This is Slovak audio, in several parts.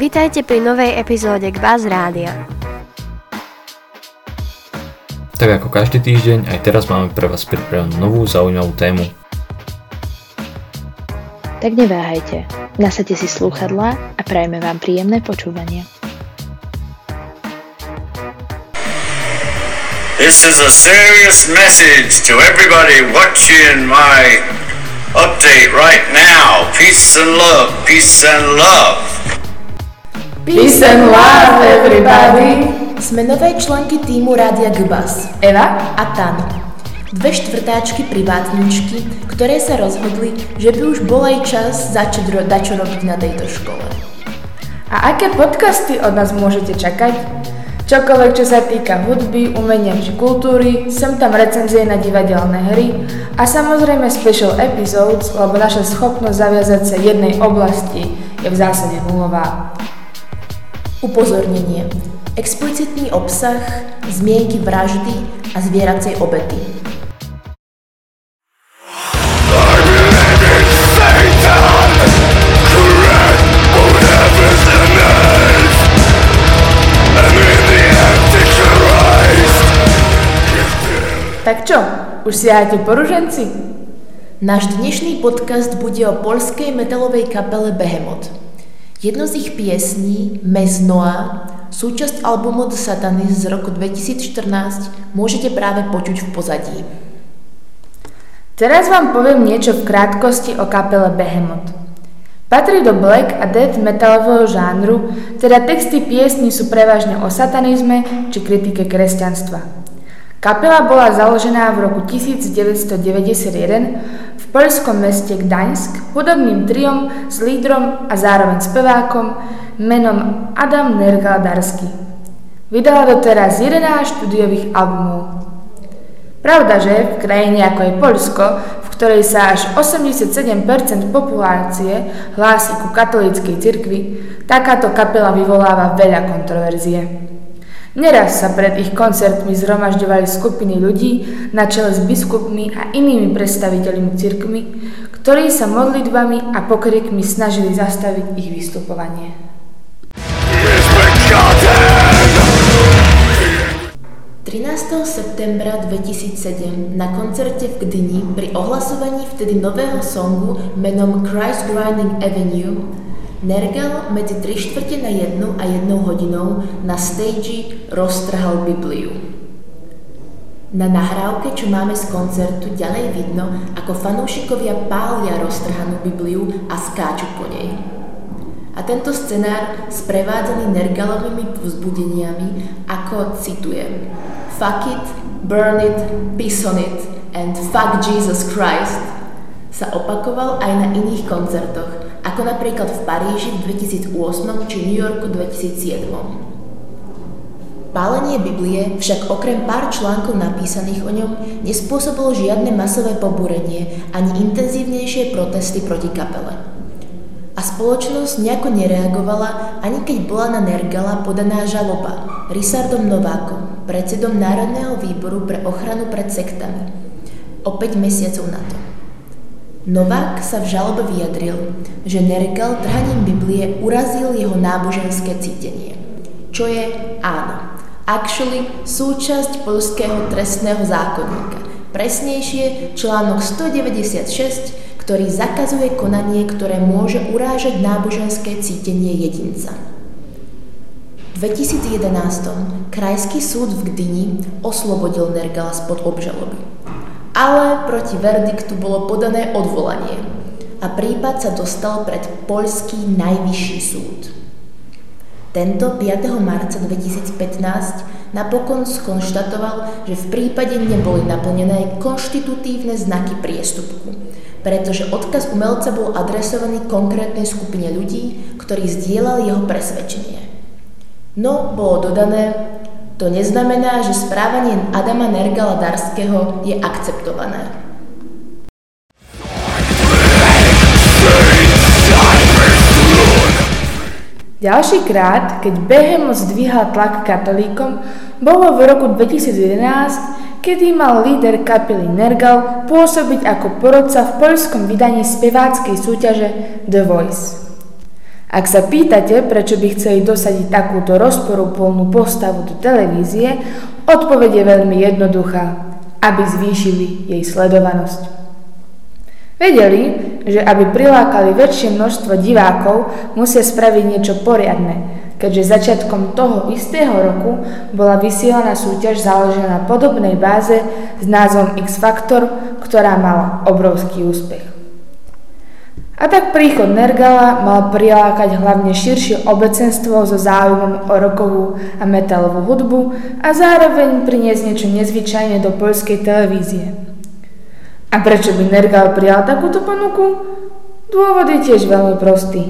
Vítajte pri novej epizóde Gbaz Rádia. Tak ako každý týždeň, aj teraz máme pre vás pripravenú novú zaujímavú tému. Tak neváhajte, nasadte si slúchadlá a prajme vám príjemné počúvanie. This is a serious message to everybody watching my update right now. Peace and love, peace and love. Peace and love, everybody! Sme nové členky týmu Rádia Gbas, Eva? a Tano. Dve štvrtáčky privátničky, ktoré sa rozhodli, že by už bol aj čas začať ro- dačo robiť na tejto škole. A aké podcasty od nás môžete čakať? Čokoľvek, čo sa týka hudby, umenia či kultúry, sem tam recenzie na divadelné hry a samozrejme special episodes, lebo naša schopnosť zaviazať sa jednej oblasti je v zásade nulová. Upozornenie. Explicitný obsah, zmienky vraždy a zvieracej obety. Tak čo, už siahate po ruženci? Náš dnešný podcast bude o poľskej metalovej kapele Behemoth. Jednu z ich piesní, Mes Noa, súčasť albumu The Satanist z roku 2014, môžete práve počuť v pozadí. Teraz vám poviem niečo v krátkosti o kapele Behemoth. Patrí do black a death metalového žánru, teda texty piesní sú prevažne o satanizme či kritike kresťanstva. Kapela bola založená v roku 1991 v poľskom meste Gdaňsk hudobným triom s lídrom a zároveň spevákom menom Adam Nergal-Darsky. Vydala doteraz 11 štúdiových albumov. Pravda, že v krajine ako je Poľsko, v ktorej sa až 87% populácie hlási ku katolíckej cirkvi, takáto kapela vyvoláva veľa kontroverzie. Neraz sa pred ich koncertmi zhromažďovali skupiny ľudí na čele s biskupmi a inými predstaviteľmi cirkmi, ktorí sa modlitbami a pokrikmi snažili zastaviť ich vystupovanie. 13. septembra 2007 na koncerte v Gdyni pri ohlasovaní vtedy nového songu menom Christ Grinding Avenue Nergal medzi 3 štvrte na jednu a jednou hodinou na stage roztrhal Bibliu. Na nahrávke, čo máme z koncertu, ďalej vidno, ako fanúšikovia pália roztrhanú Bibliu a skáču po nej. A tento scenár sprevádzaný Nergalovými vzbudeniami, ako citujem Fuck it, burn it, piss on it and fuck Jesus Christ sa opakoval aj na iných koncertoch, ako napríklad v Paríži v 2008 či New Yorku 2007. Pálenie Biblie však okrem pár článkov napísaných o ňom nespôsobilo žiadne masové pobúrenie ani intenzívnejšie protesty proti kapele. A spoločnosť nejako nereagovala, ani keď bola na Nergala podaná žaloba Risardom Novákom, predsedom Národného výboru pre ochranu pred sektami, o 5 mesiacov na to. Novák sa v žalobe vyjadril, že Nergal trhaním Biblie urazil jeho náboženské cítenie. Čo je áno, actually súčasť polského trestného zákonníka. Presnejšie článok 196, ktorý zakazuje konanie, ktoré môže urážať náboženské cítenie jedinca. V 2011 Krajský súd v Gdyni oslobodil Nergala spod obžaloby. Ale proti verdiktu bolo podané odvolanie a prípad sa dostal pred Poľský najvyšší súd. Tento 5. marca 2015 napokon skonštatoval, že v prípade neboli naplnené konštitutívne znaky priestupku, pretože odkaz umelca bol adresovaný konkrétnej skupine ľudí, ktorí zdieľali jeho presvedčenie. No, bolo dodané, to neznamená, že správanie Adama Nergala Darského je akceptované. Ďalší krát, keď Behemoth zdvíhal tlak katolíkom, bolo v roku 2011, kedy mal líder kapely Nergal pôsobiť ako porodca v poľskom vydaní speváckej súťaže The Voice. Ak sa pýtate, prečo by chceli dosadiť takúto rozporúplnú postavu do televízie, odpoveď je veľmi jednoduchá, aby zvýšili jej sledovanosť. Vedeli, že aby prilákali väčšie množstvo divákov, musia spraviť niečo poriadne, keďže začiatkom toho istého roku bola vysielaná súťaž založená na podobnej báze s názvom X Factor, ktorá mala obrovský úspech. A tak príchod Nergala mal prilákať hlavne širšie obecenstvo so záujmom o rokovú a metalovú hudbu a zároveň priniesť niečo nezvyčajné do poľskej televízie. A prečo by Nergal prijal takúto ponuku? Dôvod je tiež veľmi prostý.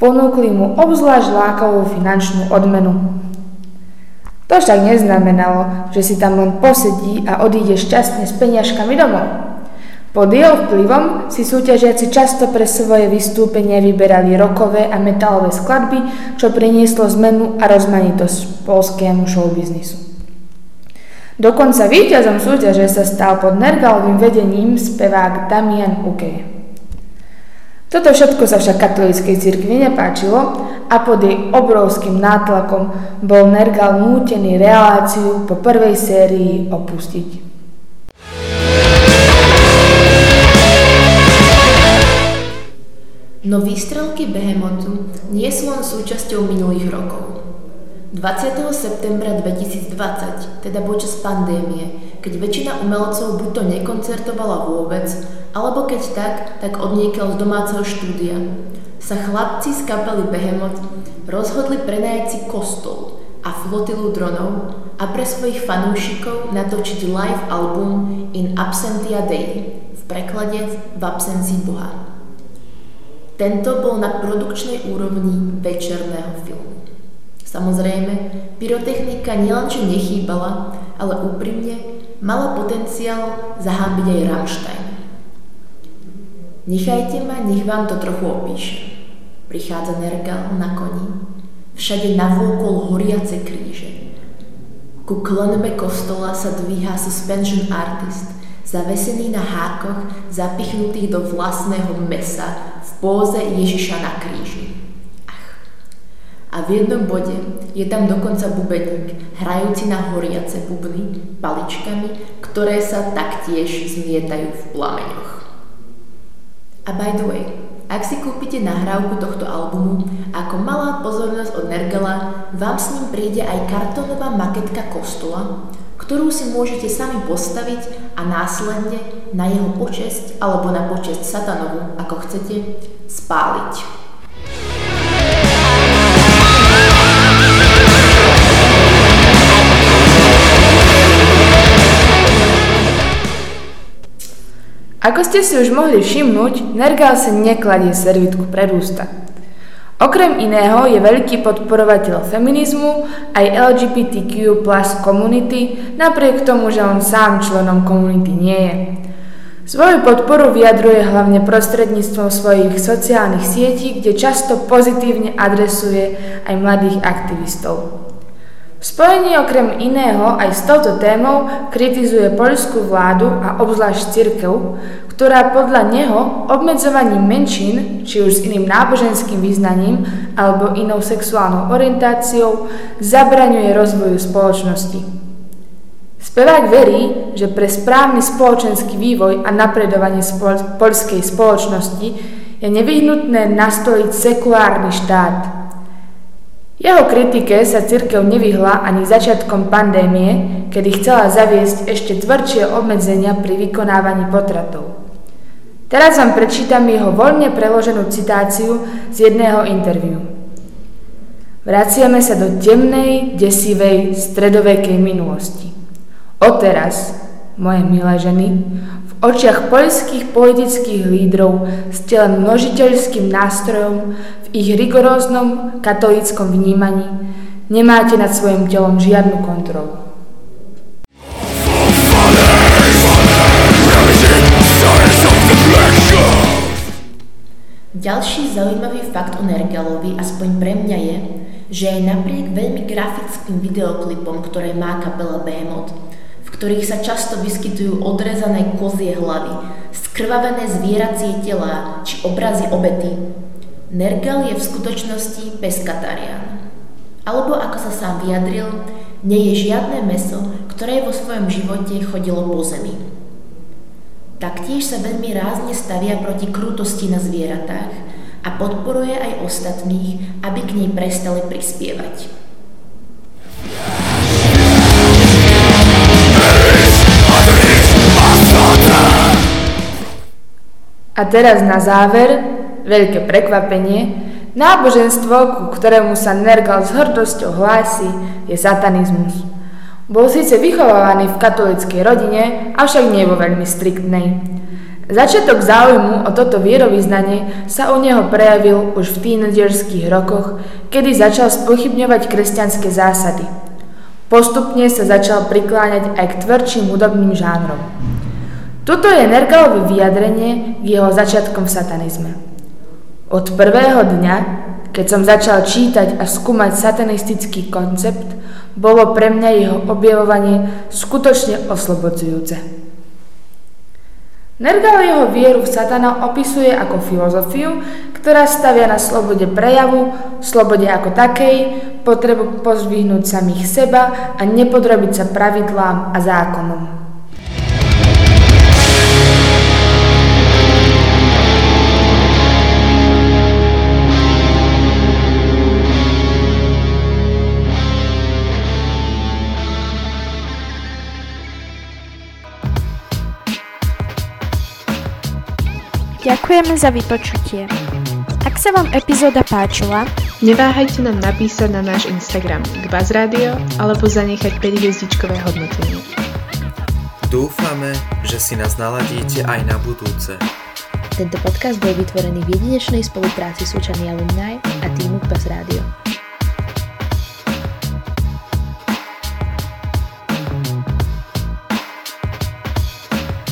Ponúkli mu obzvlášť lákavú finančnú odmenu. To však neznamenalo, že si tam len posedí a odíde šťastne s peniažkami domov. Pod jeho vplyvom si súťažiaci často pre svoje vystúpenie vyberali rokové a metalové skladby, čo prinieslo zmenu a rozmanitosť polskému showbiznisu. Dokonca víťazom súťaže sa stal pod Nergalovým vedením spevák Damian Uke. Toto všetko sa však katolíckej cirkvi nepáčilo a pod jej obrovským nátlakom bol Nergal nútený reláciu po prvej sérii opustiť. No výstrelky Behemotu nie sú len súčasťou minulých rokov. 20. septembra 2020, teda počas pandémie, keď väčšina umelcov buď to nekoncertovala vôbec, alebo keď tak, tak odniekel z domáceho štúdia, sa chlapci z kapely Behemoth rozhodli prenajať si kostol a flotilu dronov a pre svojich fanúšikov natočiť live album In Absentia Dei, v preklade v absencii Boha. Tento bol na produkčnej úrovni večerného filmu. Samozrejme, pyrotechnika nielenže nechýbala, ale úprimne mala potenciál zahábiť aj Rammstein. Nechajte ma, nech vám to trochu opíše. Prichádza Nergal na koni. Všade navôkol horiace kríže. Ku klonbe kostola sa dvíha suspension artist, zavesený na hákoch, zapichnutých do vlastného mesa póze Ježiša na kríži. Ach. A v jednom bode je tam dokonca bubeník, hrajúci na horiace bubny paličkami, ktoré sa taktiež zmietajú v plameňoch. A by the way, ak si kúpite nahrávku tohto albumu, ako malá pozornosť od Nergala, vám s ním príde aj kartónová maketka kostola, ktorú si môžete sami postaviť a následne na jeho počesť alebo na počesť satanovu, ako chcete, spáliť. Ako ste si už mohli všimnúť, Nergal sa nekladie servitku pred ústa. Okrem iného je veľký podporovateľ feminizmu aj LGBTQ plus komunity, napriek tomu, že on sám členom komunity nie je. Svoju podporu vyjadruje hlavne prostredníctvom svojich sociálnych sietí, kde často pozitívne adresuje aj mladých aktivistov. V spojení okrem iného aj s touto témou kritizuje poľskú vládu a obzvlášť cirkev, ktorá podľa neho obmedzovaním menšín, či už s iným náboženským význaním alebo inou sexuálnou orientáciou, zabraňuje rozvoju spoločnosti. Spevák verí, že pre správny spoločenský vývoj a napredovanie spol- poľskej spoločnosti je nevyhnutné nastoliť sekulárny štát, jeho kritike sa cirkev nevyhla ani začiatkom pandémie, kedy chcela zaviesť ešte tvrdšie obmedzenia pri vykonávaní potratov. Teraz vám prečítam jeho voľne preloženú citáciu z jedného interviu. Vraciame sa do temnej, desivej, stredovekej minulosti. Odteraz, moje milé ženy, v očiach poľských politických lídrov ste len množiteľským nástrojom ich rigoróznom katolíckom vnímaní nemáte nad svojim telom žiadnu kontrolu. Ďalší zaujímavý fakt o Nergalovi, aspoň pre mňa je, že aj napriek veľmi grafickým videoklipom, ktoré má kapela Behemoth, v ktorých sa často vyskytujú odrezané kozie hlavy, skrvavené zvieracie telá či obrazy obety, Nergal je v skutočnosti peskatarián. Alebo ako sa sám vyjadril, nie je žiadne meso, ktoré vo svojom živote chodilo po zemi. Taktiež sa veľmi rázne stavia proti krutosti na zvieratách a podporuje aj ostatných, aby k nej prestali prispievať. A teraz na záver, veľké prekvapenie, náboženstvo, ku ktorému sa Nergal s hrdosťou hlási, je satanizmus. Bol síce vychovávaný v katolickej rodine, avšak nie vo veľmi striktnej. Začiatok záujmu o toto vierovýznanie sa u neho prejavil už v tínedžerských rokoch, kedy začal spochybňovať kresťanské zásady. Postupne sa začal prikláňať aj k tvrdším hudobným žánrom. Toto je Nergalové vyjadrenie k jeho začiatkom v satanizme. Od prvého dňa, keď som začal čítať a skúmať satanistický koncept, bolo pre mňa jeho objavovanie skutočne oslobodzujúce. Nergal jeho vieru v satana opisuje ako filozofiu, ktorá stavia na slobode prejavu, slobode ako takej, potrebu pozvihnúť samých seba a nepodrobiť sa pravidlám a zákonom. Ďakujeme za vypočutie. Ak sa vám epizóda páčila, neváhajte nám napísať na náš Instagram k Radio alebo zanechať 5 hviezdičkové hodnotenie. Dúfame, že si nás naladíte aj na budúce. Tento podcast bol vytvorený v jedinečnej spolupráci s Učami Alumni a týmu Kbaz Radio.